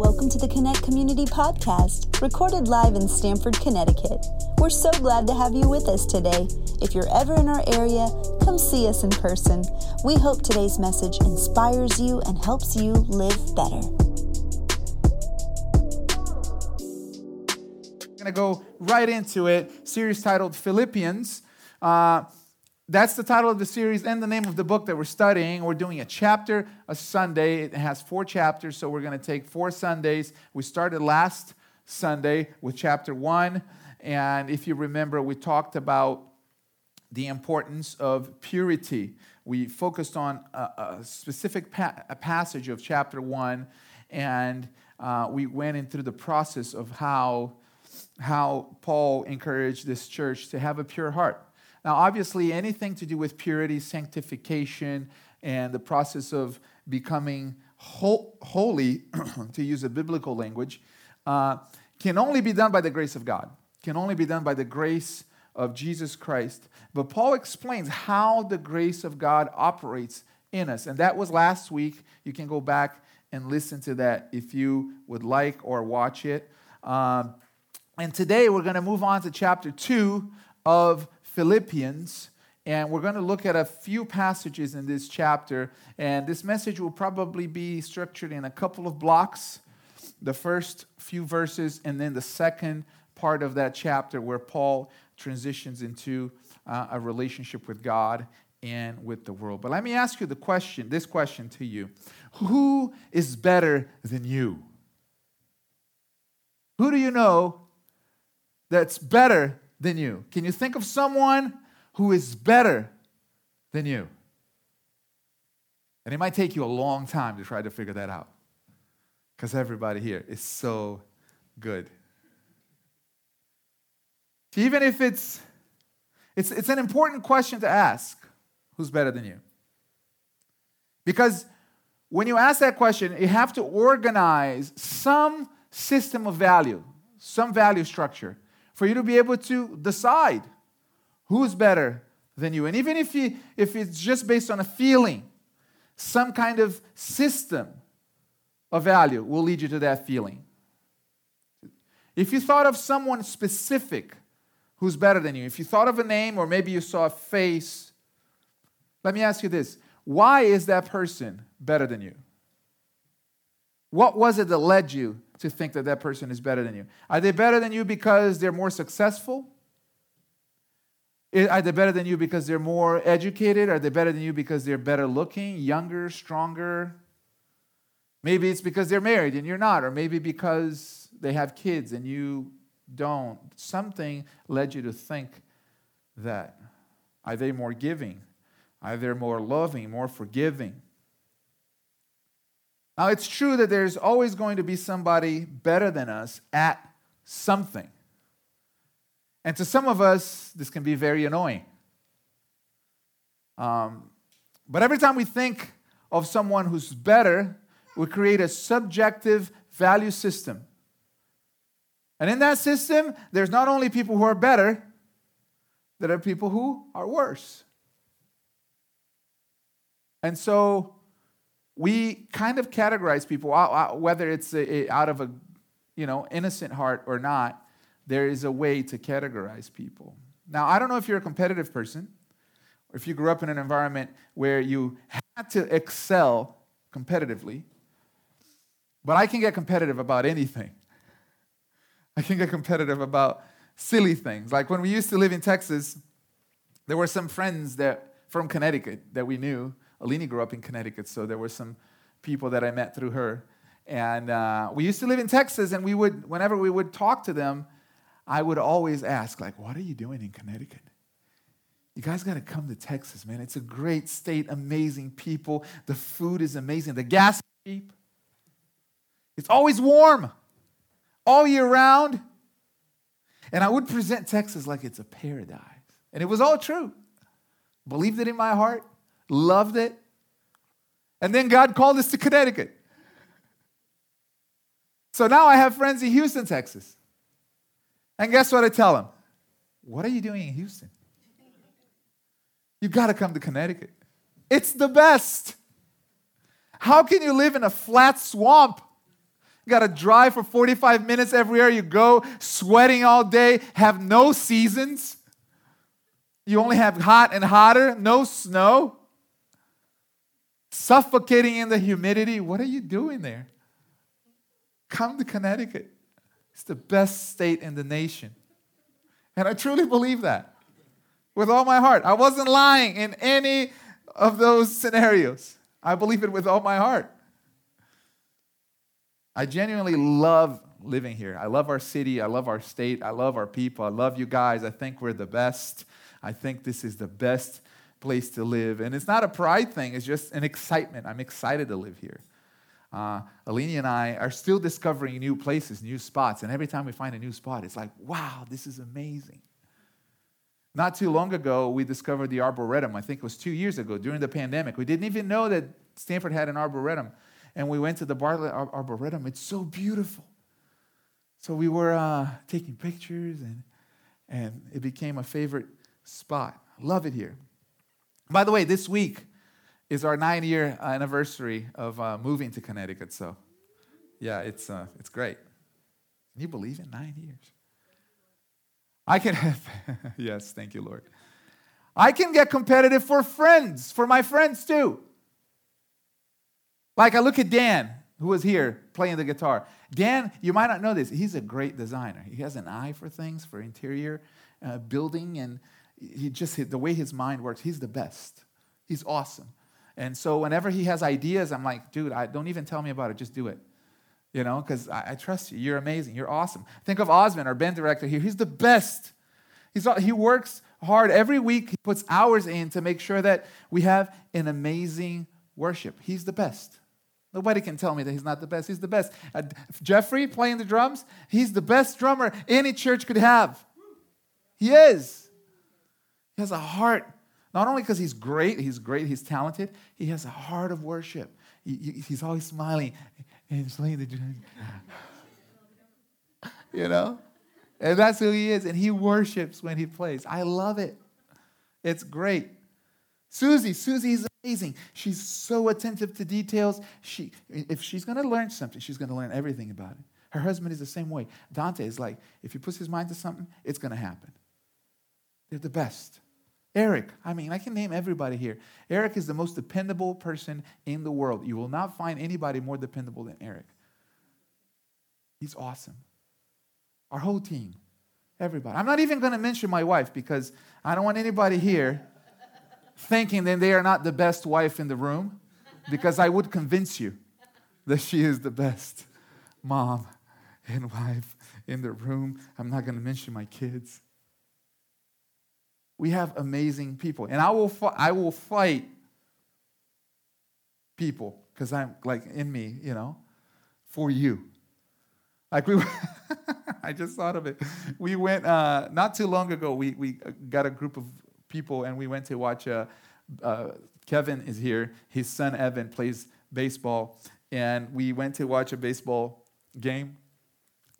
Welcome to the Connect Community Podcast, recorded live in Stamford, Connecticut. We're so glad to have you with us today. If you're ever in our area, come see us in person. We hope today's message inspires you and helps you live better. I'm going to go right into it. Series titled Philippians. Uh, that's the title of the series and the name of the book that we're studying. We're doing a chapter a Sunday. It has four chapters, so we're going to take four Sundays. We started last Sunday with chapter one. And if you remember, we talked about the importance of purity. We focused on a, a specific pa- a passage of chapter one, and uh, we went into the process of how, how Paul encouraged this church to have a pure heart now, obviously, anything to do with purity, sanctification, and the process of becoming holy, to use a biblical language, uh, can only be done by the grace of God, can only be done by the grace of Jesus Christ. But Paul explains how the grace of God operates in us. And that was last week. You can go back and listen to that if you would like or watch it. Um, and today we're going to move on to chapter 2 of Philippians, and we're going to look at a few passages in this chapter. And this message will probably be structured in a couple of blocks the first few verses, and then the second part of that chapter where Paul transitions into uh, a relationship with God and with the world. But let me ask you the question, this question to you. Who is better than you? Who do you know that's better than you? Can you think of someone who is better than you? And it might take you a long time to try to figure that out because everybody here is so good. Even if it's, it's, it's an important question to ask who's better than you? Because when you ask that question, you have to organize some system of value, some value structure for you to be able to decide who's better than you. And even if, you, if it's just based on a feeling, some kind of system of value will lead you to that feeling. If you thought of someone specific who's better than you, if you thought of a name or maybe you saw a face, let me ask you this why is that person better than you? What was it that led you to think that that person is better than you? Are they better than you because they're more successful? Are they better than you because they're more educated? Are they better than you because they're better looking, younger, stronger? Maybe it's because they're married and you're not, or maybe because they have kids and you don't. Something led you to think that. Are they more giving? Are they more loving, more forgiving? Now, it's true that there's always going to be somebody better than us at something. And to some of us, this can be very annoying. Um, but every time we think of someone who's better, we create a subjective value system. And in that system, there's not only people who are better, there are people who are worse. And so we kind of categorize people, uh, uh, whether it's out of a you know, innocent heart or not, there is a way to categorize people. Now, I don't know if you're a competitive person or if you grew up in an environment where you had to excel competitively, but I can get competitive about anything. I can get competitive about silly things. Like when we used to live in Texas, there were some friends that from Connecticut that we knew Alini grew up in Connecticut, so there were some people that I met through her. And uh, we used to live in Texas, and we would, whenever we would talk to them, I would always ask, like, what are you doing in Connecticut? You guys got to come to Texas, man. It's a great state, amazing people. The food is amazing. The gas is cheap. It's always warm all year round. And I would present Texas like it's a paradise. And it was all true. Believed it in my heart loved it. And then God called us to Connecticut. So now I have friends in Houston, Texas. And guess what I tell them? What are you doing in Houston? You got to come to Connecticut. It's the best. How can you live in a flat swamp? You got to drive for 45 minutes everywhere you go, sweating all day, have no seasons. You only have hot and hotter, no snow, suffocating in the humidity. What are you doing there? Come to Connecticut. It's the best state in the nation. And I truly believe that with all my heart. I wasn't lying in any of those scenarios. I believe it with all my heart. I genuinely love living here. I love our city. I love our state. I love our people. I love you guys. I think we're the best. I think this is the best place to live. And it's not a pride thing, it's just an excitement. I'm excited to live here. Uh, Alini and I are still discovering new places, new spots. And every time we find a new spot, it's like, wow, this is amazing. Not too long ago, we discovered the Arboretum. I think it was two years ago during the pandemic. We didn't even know that Stamford had an Arboretum. And we went to the Bartlett Arboretum. It's so beautiful. So we were uh, taking pictures, and, and it became a favorite spot. Love it here. By the way, this week is our nine year anniversary of uh, moving to Connecticut. So, yeah, it's, uh, it's great. Can you believe in Nine years. I can have, yes, thank you, Lord. I can get competitive for friends, for my friends too. Like I look at Dan, who was here playing the guitar. Dan, you might not know this, he's a great designer. He has an eye for things, for interior uh, building, and he just, the way his mind works, he's the best. He's awesome. And so whenever he has ideas, I'm like, dude, I, don't even tell me about it, just do it you know, because I, I, trust you. You're amazing. You're awesome. Think of Osmond, our band director here. He's the best. He's, he works hard every week. He puts hours in to make sure that we have an amazing worship. He's the best. Nobody can tell me that he's not the best. He's the best. Uh, Jeffrey playing the drums, he's the best drummer any church could have. He is. Has a heart, not only because he's great, he's great, he's talented, he has a heart of worship. He, he's always smiling you know? And that's who he is. And he worships when he plays. I love it. It's great. Susie, Susie's amazing. She's so attentive to details. She, if she's going to learn something, she's going to learn everything about it. Her husband is the same way. Dante is like, if he puts his mind to something, it's going to happen. They're the best. Eric, I mean, I can name everybody here. Eric is the most dependable person in the world. You will not find anybody more dependable than Eric. He's awesome. Our whole team, everybody. I'm not even going to mention my wife because I don't want anybody here thinking that they are not the best wife in the room because I would convince you that she is the best mom and wife in the room. I'm not going to mention my kids. We have amazing people. And I will, fi- I will fight people because I'm like in me, you know, for you. Like we, I just thought of it. We went uh, not too long ago. We we got a group of people and we went to watch. Uh, uh, Kevin is here. His son Evan plays baseball, and we went to watch a baseball game.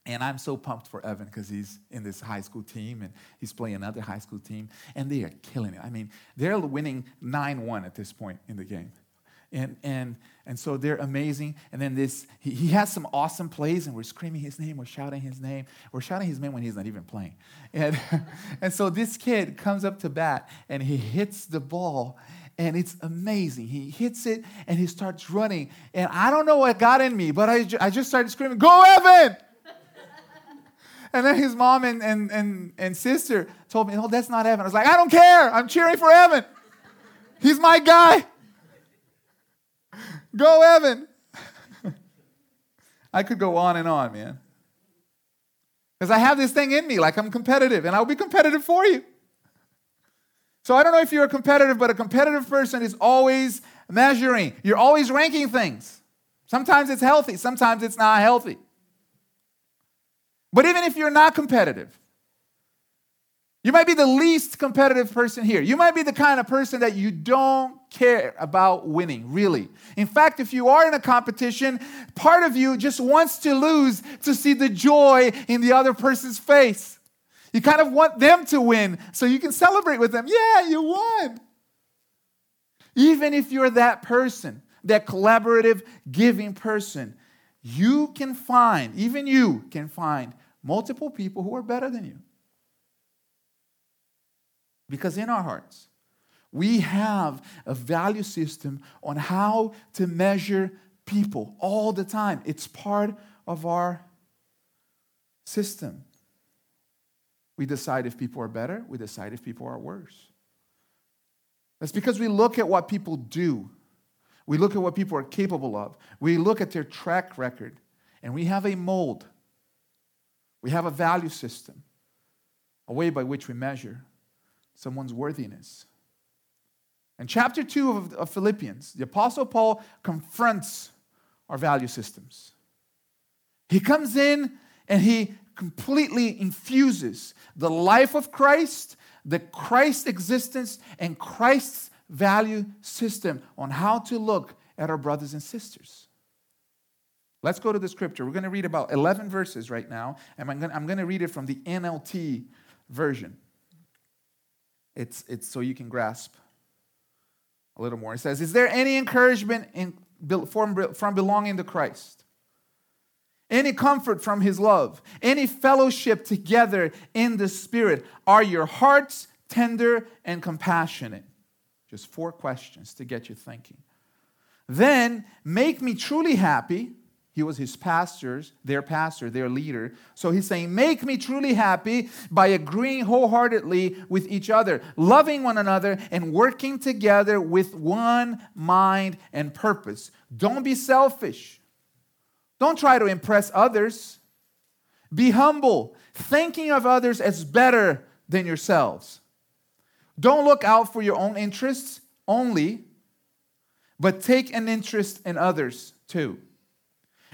And I'm so pumped for Evan because he's in this high school team and he's playing another high school team, and they are killing it. I mean, they're winning 9 1 at this point in the game. And, and, and so they're amazing. And then this, he, he has some awesome plays, and we're screaming his name, we're shouting his name. We're shouting his name when he's not even playing. And, and so this kid comes up to bat and he hits the ball, and it's amazing. He hits it and he starts running. And I don't know what got in me, but I, I just started screaming, Go, Evan! And then his mom and, and, and, and sister told me, Oh, that's not Evan. I was like, I don't care. I'm cheering for Evan. He's my guy. Go, Evan. I could go on and on, man. Because I have this thing in me, like I'm competitive, and I'll be competitive for you. So I don't know if you're a competitive, but a competitive person is always measuring. You're always ranking things. Sometimes it's healthy, sometimes it's not healthy. But even if you're not competitive, you might be the least competitive person here. You might be the kind of person that you don't care about winning, really. In fact, if you are in a competition, part of you just wants to lose to see the joy in the other person's face. You kind of want them to win so you can celebrate with them. Yeah, you won. Even if you're that person, that collaborative, giving person, you can find, even you can find, multiple people who are better than you. Because in our hearts, we have a value system on how to measure people all the time. It's part of our system. We decide if people are better, we decide if people are worse. That's because we look at what people do, we look at what people are capable of, we look at their track record, and we have a mold. We have a value system, a way by which we measure someone's worthiness. In chapter 2 of, of Philippians, the Apostle Paul confronts our value systems. He comes in and he completely infuses the life of Christ, the Christ existence, and Christ's value system on how to look at our brothers and sisters. Let's go to the scripture. We're going to read about 11 verses right now, and I'm going to, read it from the NLT version. It's, it's so you can grasp a little more. It says, Is there any encouragement in, from, from belonging to Christ? Any comfort from his love? Any fellowship together in the Spirit? Are your hearts tender and compassionate? Just four questions to get you thinking. Then make me truly happy he was his pastors, their pastor, their leader. So he's saying, Make me truly happy by agreeing wholeheartedly with each other, loving one another, and working together with one mind and purpose. Don't be selfish. Don't try to impress others. Be humble, thinking of others as better than yourselves. Don't look out for your own interests only, but take an interest in others too.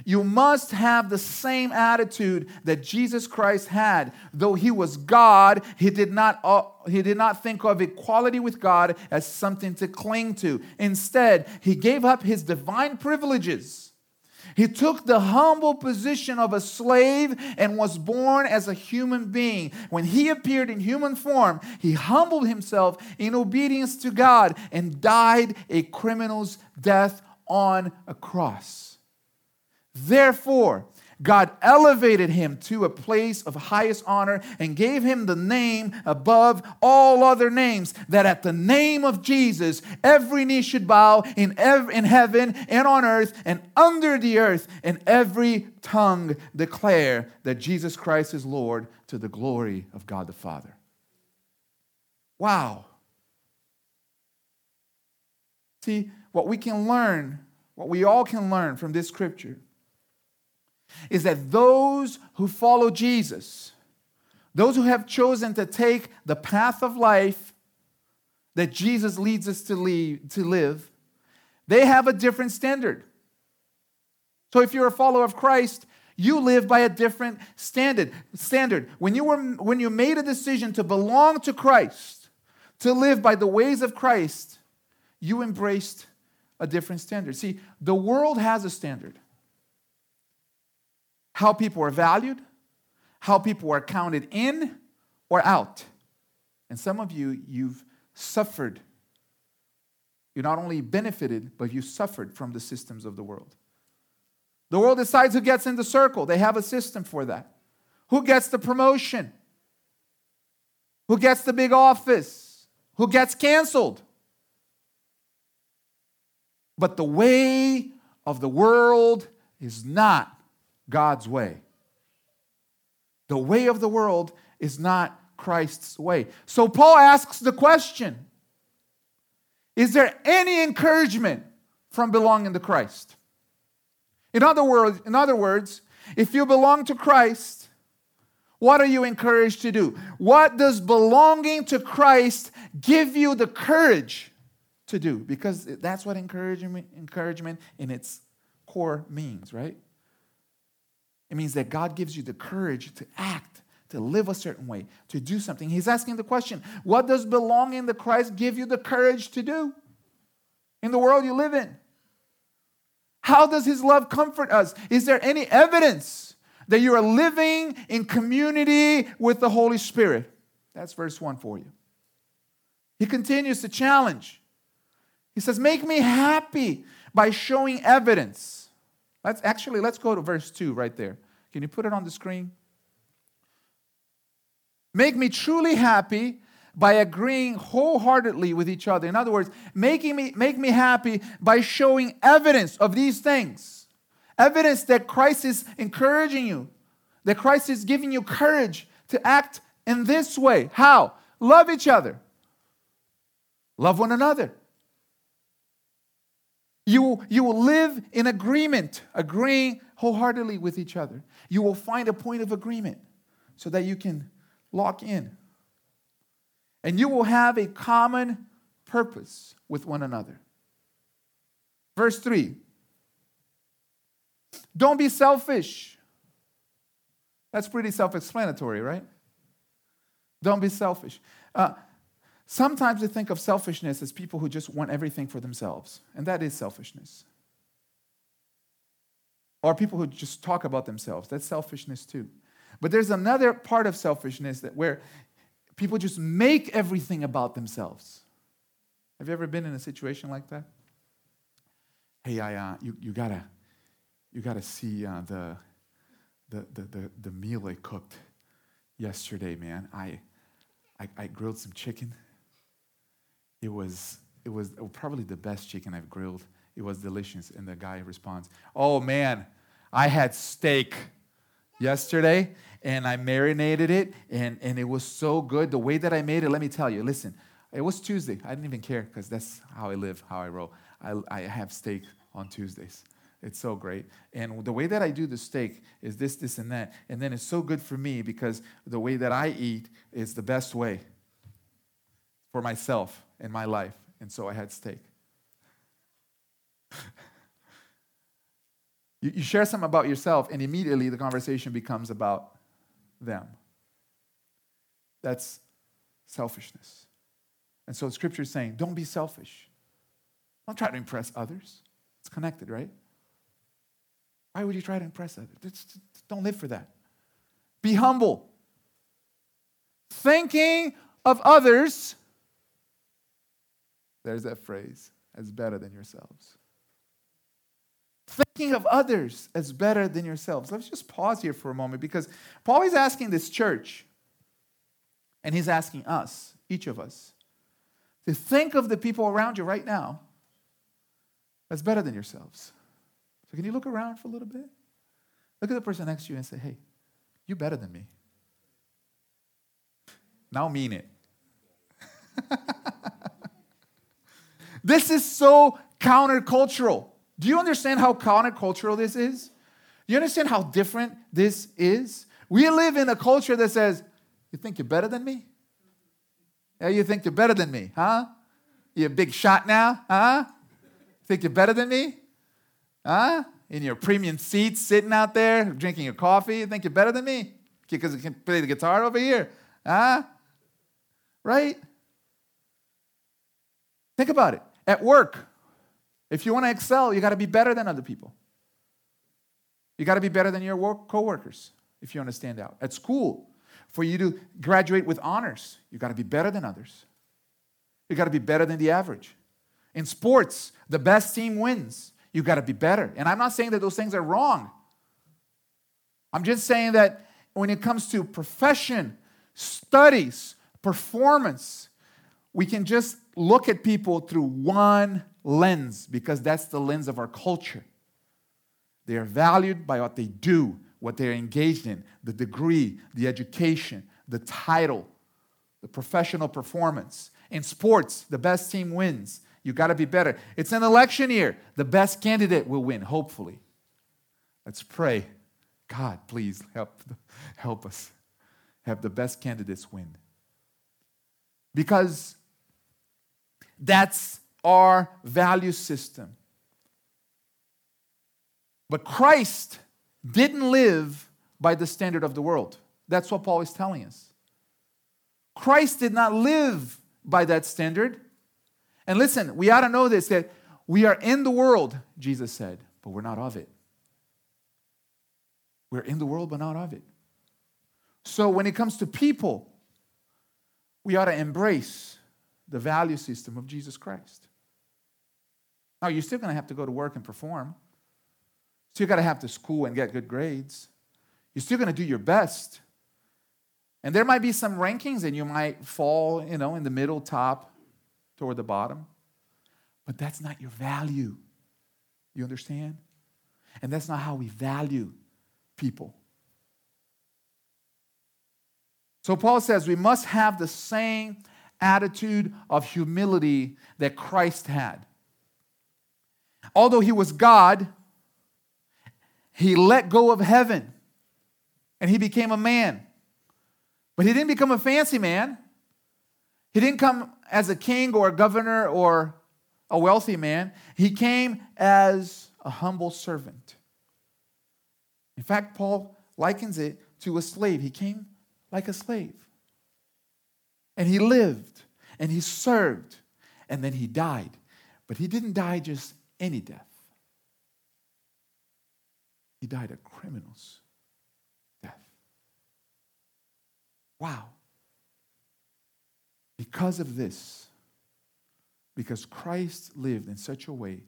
You must have the same attitude that Jesus Christ had. Though he was God, he did not, uh, he did not think of equality with God as something to cling to. Instead, he gave up his divine privileges. He took the humble position of a slave and was born as a human being. When he appeared in human form, he humbled himself in obedience to God and died a criminal's death on a cross. Therefore, God elevated him to a place of highest honor and gave him the name above all other names, that at the name of Jesus, every knee should bow in, ev- in heaven and on earth and under the earth, and every tongue declare that Jesus Christ is Lord to the glory of God the Father. Wow. See, what we can learn, what we all can learn from this scripture is that those who follow Jesus, those who have chosen to take the path of life that Jesus leads us to, to live, they have a different standard. So if you're a follower of Christ, you live by a different standard. Standard. When you were when you made a decision to belong to Christ, to live by the ways of Christ, you embraced a different standard. See, the world has a standard how people are valued, how people are counted in or out. And some of you, you've suffered. You not only benefited, but you suffered from the systems of the world. The world decides who gets in the circle, they have a system for that. Who gets the promotion? Who gets the big office? Who gets canceled? But the way of the world is not God's way. The way of the world is not Christ's way. So Paul asks the question Is there any encouragement from belonging to Christ? In other words, in other words, if you belong to Christ, what are you encouraged to do? What does belonging to Christ give you the courage to do? Because that's what encouragement, encouragement in its core means, right? It means that God gives you the courage to act, to live a certain way, to do something. He's asking the question what does belonging to Christ give you the courage to do in the world you live in? How does His love comfort us? Is there any evidence that you are living in community with the Holy Spirit? That's verse 1 for you. He continues to challenge. He says, Make me happy by showing evidence Let's actually let's go to verse 2 right there. Can you put it on the screen? Make me truly happy by agreeing wholeheartedly with each other. In other words, making me make me happy by showing evidence of these things. Evidence that Christ is encouraging you, that Christ is giving you courage to act in this way. How? Love each other. Love one another. You, you will live in agreement, agreeing wholeheartedly with each other. You will find a point of agreement so that you can lock in. And you will have a common purpose with one another. Verse 3 Don't be selfish. That's pretty self explanatory, right? Don't be selfish. Uh, Sometimes we think of selfishness as people who just want everything for themselves, and that is selfishness. Or people who just talk about themselves, that's selfishness too. But there's another part of selfishness that where people just make everything about themselves. Have you ever been in a situation like that? Hey, I, uh, you, you gotta, you gotta see uh, the, the, the, the, the meal I cooked yesterday, man. I, I, I grilled some chicken it was, it was probably the best chicken I've grilled. It was delicious. And the guy responds, Oh man, I had steak yesterday and I marinated it and, and it was so good. The way that I made it, let me tell you, listen, it was Tuesday. I didn't even care because that's how I live, how I roll. I, I have steak on Tuesdays. It's so great. And the way that I do the steak is this, this, and that. And then it's so good for me because the way that I eat is the best way for myself in my life. And so I had steak. you, you share something about yourself, and immediately the conversation becomes about them. That's selfishness. And so scripture is saying, don't be selfish. Don't try to impress others. It's connected, right? Why would you try to impress others? Just don't live for that. Be humble. Thinking of others there's that phrase, as better than yourselves. Thinking of others as better than yourselves. Let's just pause here for a moment because Paul is asking this church, and he's asking us, each of us, to think of the people around you right now as better than yourselves. So, can you look around for a little bit? Look at the person next to you and say, hey, you're better than me. Now mean it. This is so countercultural. Do you understand how countercultural this is? Do you understand how different this is? We live in a culture that says, You think you're better than me? Yeah, you think you're better than me, huh? You a big shot now, huh? Think you're better than me? Huh? In your premium seats, sitting out there, drinking your coffee, you think you're better than me? Because you can play the guitar over here, huh? Right? Think about it. At work, if you want to excel, you got to be better than other people. You got to be better than your work coworkers if you want to stand out. At school, for you to graduate with honors, you got to be better than others. You got to be better than the average. In sports, the best team wins. You got to be better. And I'm not saying that those things are wrong. I'm just saying that when it comes to profession, studies, performance, we can just look at people through one lens because that's the lens of our culture. They are valued by what they do, what they're engaged in, the degree, the education, the title, the professional performance. In sports, the best team wins. You got to be better. It's an election year. The best candidate will win, hopefully. Let's pray. God, please help, help us have the best candidates win. Because that's our value system. But Christ didn't live by the standard of the world. That's what Paul is telling us. Christ did not live by that standard. And listen, we ought to know this that we are in the world, Jesus said, but we're not of it. We're in the world, but not of it. So when it comes to people, we ought to embrace the value system of Jesus Christ. Now, you're still going to have to go to work and perform. Still got to have to school and get good grades. You're still going to do your best. And there might be some rankings and you might fall, you know, in the middle, top, toward the bottom. But that's not your value. You understand? And that's not how we value people. So Paul says we must have the same attitude of humility that Christ had. Although he was God, he let go of heaven and he became a man. But he didn't become a fancy man. He didn't come as a king or a governor or a wealthy man. He came as a humble servant. In fact, Paul likens it to a slave. He came like a slave. And he lived and he served and then he died. But he didn't die just any death, he died a criminal's death. Wow. Because of this, because Christ lived in such a way,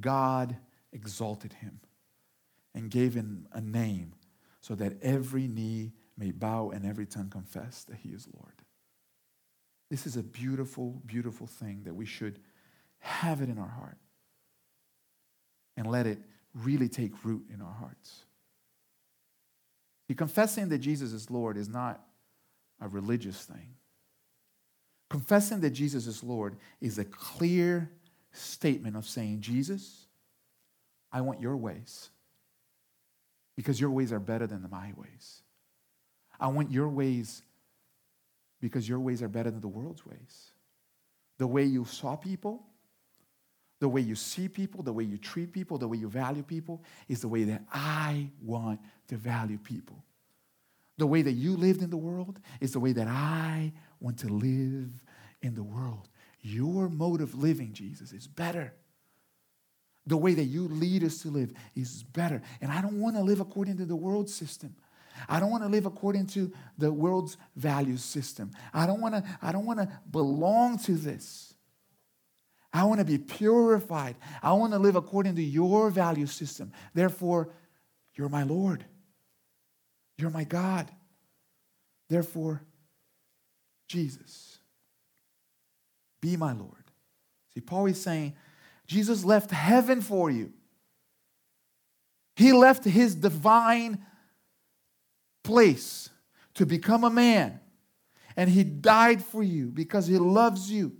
God exalted him and gave him a name so that every knee may bow and every tongue confess that he is Lord. This is a beautiful, beautiful thing that we should have it in our heart and let it really take root in our hearts. See, confessing that Jesus is Lord is not a religious thing. Confessing that Jesus is Lord is a clear statement of saying, Jesus, I want your ways because your ways are better than my ways. I want your ways because your ways are better than the world's ways. The way you saw people, the way you see people, the way you treat people, the way you value people is the way that I want to value people. The way that you lived in the world is the way that I want to live in the world. Your mode of living, Jesus, is better. The way that you lead us to live is better. And I don't want to live according to the world system. I don't want to live according to the world's value system. I don't want to I don't want to belong to this. I want to be purified. I want to live according to your value system. Therefore, you're my Lord. You're my God. Therefore, Jesus, be my Lord. See, Paul is saying, Jesus left heaven for you. He left his divine place to become a man. And he died for you because he loves you.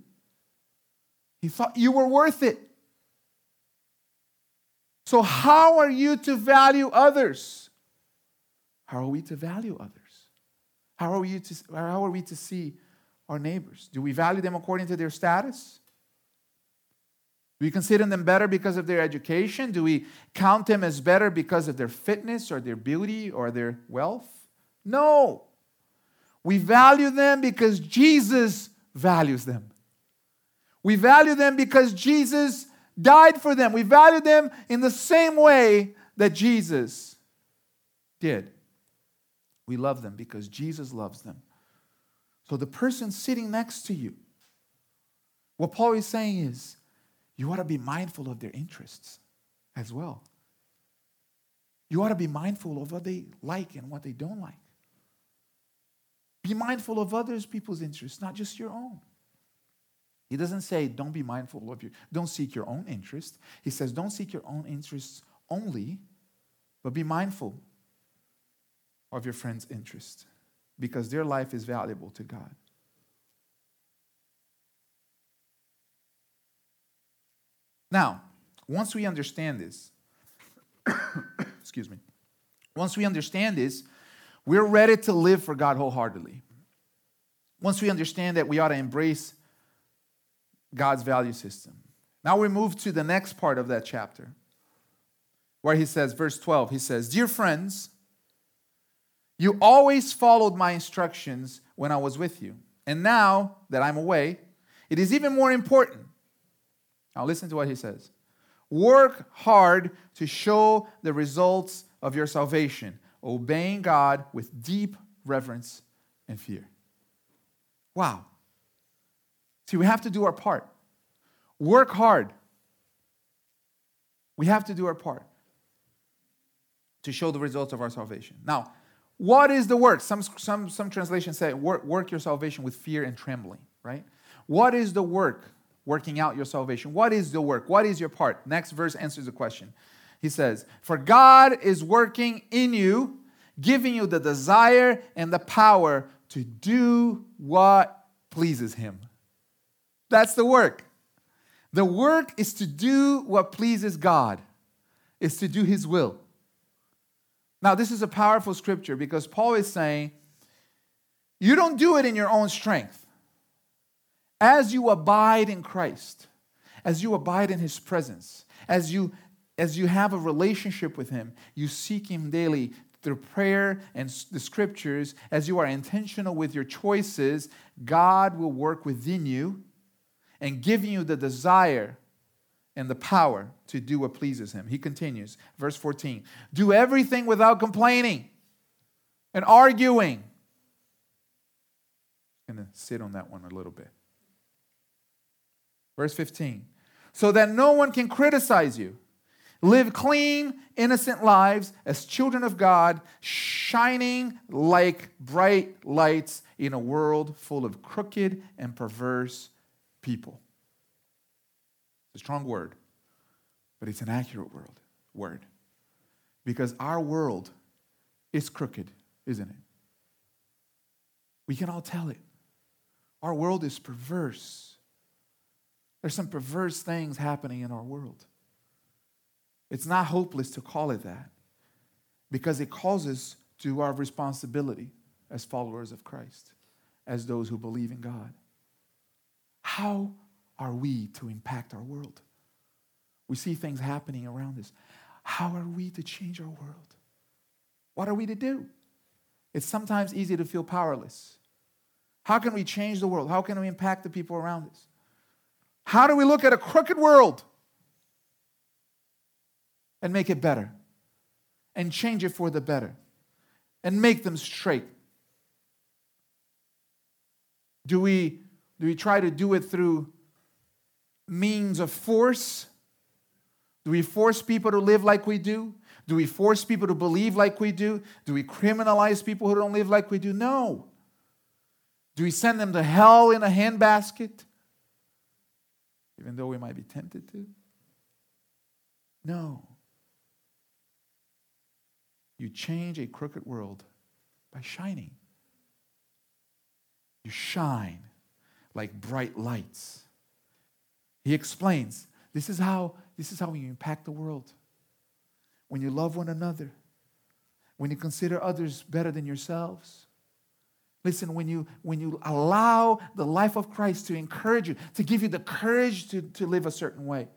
He thought you were worth it. So, how are you to value others? How are we to value others? How are we to, how are we to see our neighbors? Do we value them according to their status? We consider them better because of their education? Do we count them as better because of their fitness or their beauty or their wealth? No. We value them because Jesus values them. We value them because Jesus died for them. We value them in the same way that Jesus did. We love them because Jesus loves them. So the person sitting next to you, what Paul is saying is, you ought to be mindful of their interests as well. You ought to be mindful of what they like and what they don't like. Be mindful of others people's interests, not just your own. He doesn't say don't be mindful of your don't seek your own interest. He says don't seek your own interests only, but be mindful of your friend's interest because their life is valuable to God. Now, once we understand this, excuse me, once we understand this, we're ready to live for God wholeheartedly. Once we understand that we ought to embrace God's value system. Now we move to the next part of that chapter where he says, verse 12, he says, Dear friends, you always followed my instructions when I was with you. And now that I'm away, it is even more important. Now listen to what he says. Work hard to show the results of your salvation obeying God with deep reverence and fear. Wow. See, we have to do our part. Work hard. We have to do our part. to show the results of our salvation. Now, what is the work? Some, some, some translations say work, work your salvation with fear and trembling, right? What is the work working out your salvation? What is the work? What is your part? Next verse answers the question. He says, For God is working in you, giving you the desire and the power to do what pleases Him. That's the work. The work is to do what pleases God, is to do His will. Now, this is a powerful scripture because Paul is saying, you don't do it in your own strength. As you abide in Christ, as you abide in his presence, as you as you have a relationship with him, you seek him daily through prayer and the scriptures, as you are intentional with your choices, God will work within you and give you the desire and the power to do what pleases him. He continues, verse 14 do everything without complaining and arguing. I'm going to sit on that one a little bit. Verse 15 so that no one can criticize you. Live clean, innocent lives as children of God, shining like bright lights in a world full of crooked and perverse people It's a strong word, but it's an accurate word. Word. Because our world is crooked, isn't it? We can all tell it. Our world is perverse. There's some perverse things happening in our world. It's not hopeless to call it that because it calls us to our responsibility as followers of Christ, as those who believe in God. How are we to impact our world? We see things happening around us. How are we to change our world? What are we to do? It's sometimes easy to feel powerless. How can we change the world? How can we impact the people around us? How do we look at a crooked world and make it better and change it for the better and make them straight? Do we, do we try to do it through means of force? Do we force people to live like we do? Do we force people to believe like we do? Do we criminalize people who don't live like we do? No. Do we send them to hell in a handbasket? Even though we might be tempted to? No. You change a crooked world by shining. You shine like bright lights. He explains this is how this is how you impact the world. When you love one another, when you consider others better than yourselves. Listen, when you when you allow the life of Christ to encourage you, to give you the courage to, to live a certain way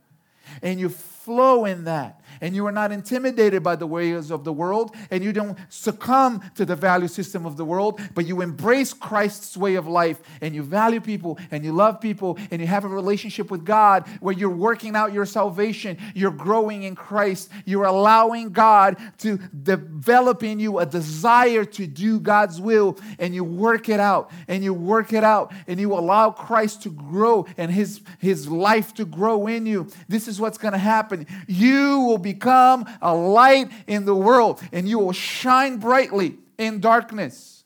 and you flow in that. And you are not intimidated by the ways of the world and you don't succumb to the value system of the world but you embrace Christ's way of life and you value people and you love people and you have a relationship with God where you're working out your salvation. You're growing in Christ. You're allowing God to develop in you a desire to do God's will and you work it out and you work it out and you allow Christ to grow and his his life to grow in you. This is is what's going to happen. You will become a light in the world and you will shine brightly in darkness.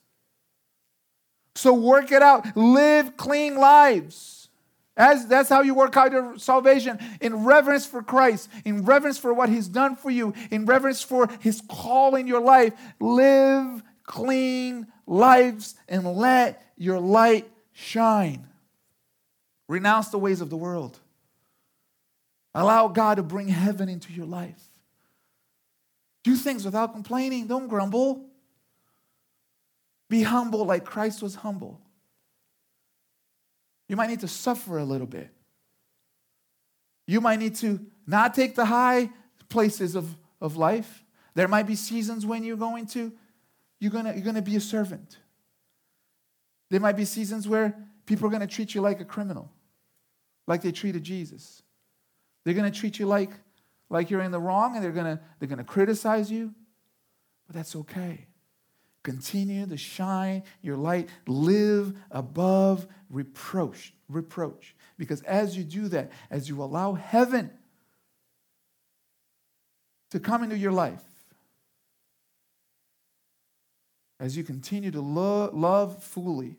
So work it out. Live clean lives. As, that's how you work out your salvation in reverence for Christ, in reverence for what He's done for you, in reverence for His call in your life. Live clean lives and let your light shine. Renounce the ways of the world. Allow God to bring heaven into your life. Do things without complaining. Don't grumble. Be humble like Christ was humble. You might need to suffer a little bit. You might need to not take the high places of, of life. There might be seasons when you're going to, you're gonna, you're gonna be a servant. There might be seasons where people are gonna treat you like a criminal, like they treated Jesus. They're going to treat you like, like you're in the wrong and they're going to they're going to criticize you. But that's okay. Continue to shine your light. Live above reproach. Reproach. Because as you do that, as you allow heaven to come into your life, as you continue to lo- love fully,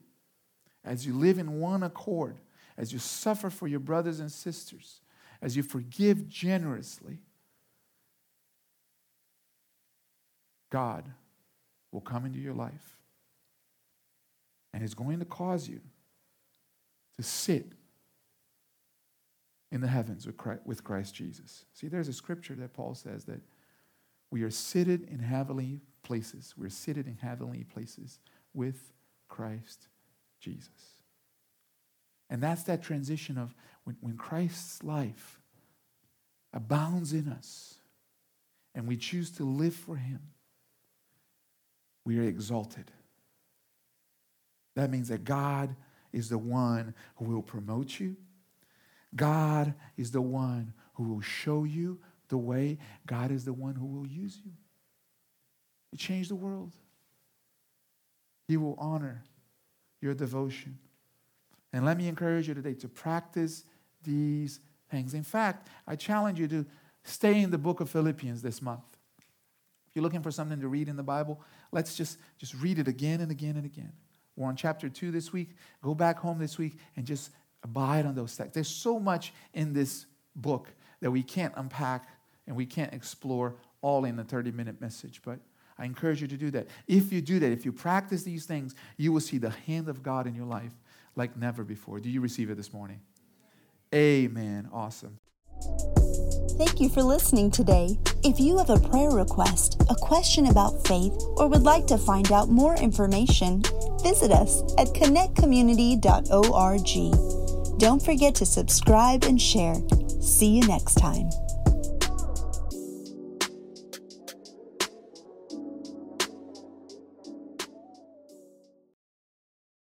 as you live in one accord, as you suffer for your brothers and sisters, as you forgive generously, God will come into your life and is going to cause you to sit in the heavens with Christ, with Christ Jesus. See, there's a scripture that Paul says that we are seated in heavenly places. We're seated in heavenly places with Christ Jesus. And that's that transition of when, when Christ's life abounds in us and we choose to live for Him, we are exalted. That means that God is the one who will promote you. God is the one who will show you the way. God is the one who will use you. You change the world. He will honor your devotion. And let me encourage you today to practice these things. In fact, I challenge you to stay in the book of Philippians this month. If you're looking for something to read in the Bible, let's just, just read it again and again and again. We're on chapter two this week. Go back home this week and just abide on those texts. There's so much in this book that we can't unpack and we can't explore all in a 30 minute message. But I encourage you to do that. If you do that, if you practice these things, you will see the hand of God in your life like never before. Do you receive it this morning? Amen. Awesome. Thank you for listening today. If you have a prayer request, a question about faith, or would like to find out more information, visit us at connectcommunity.org. Don't forget to subscribe and share. See you next time.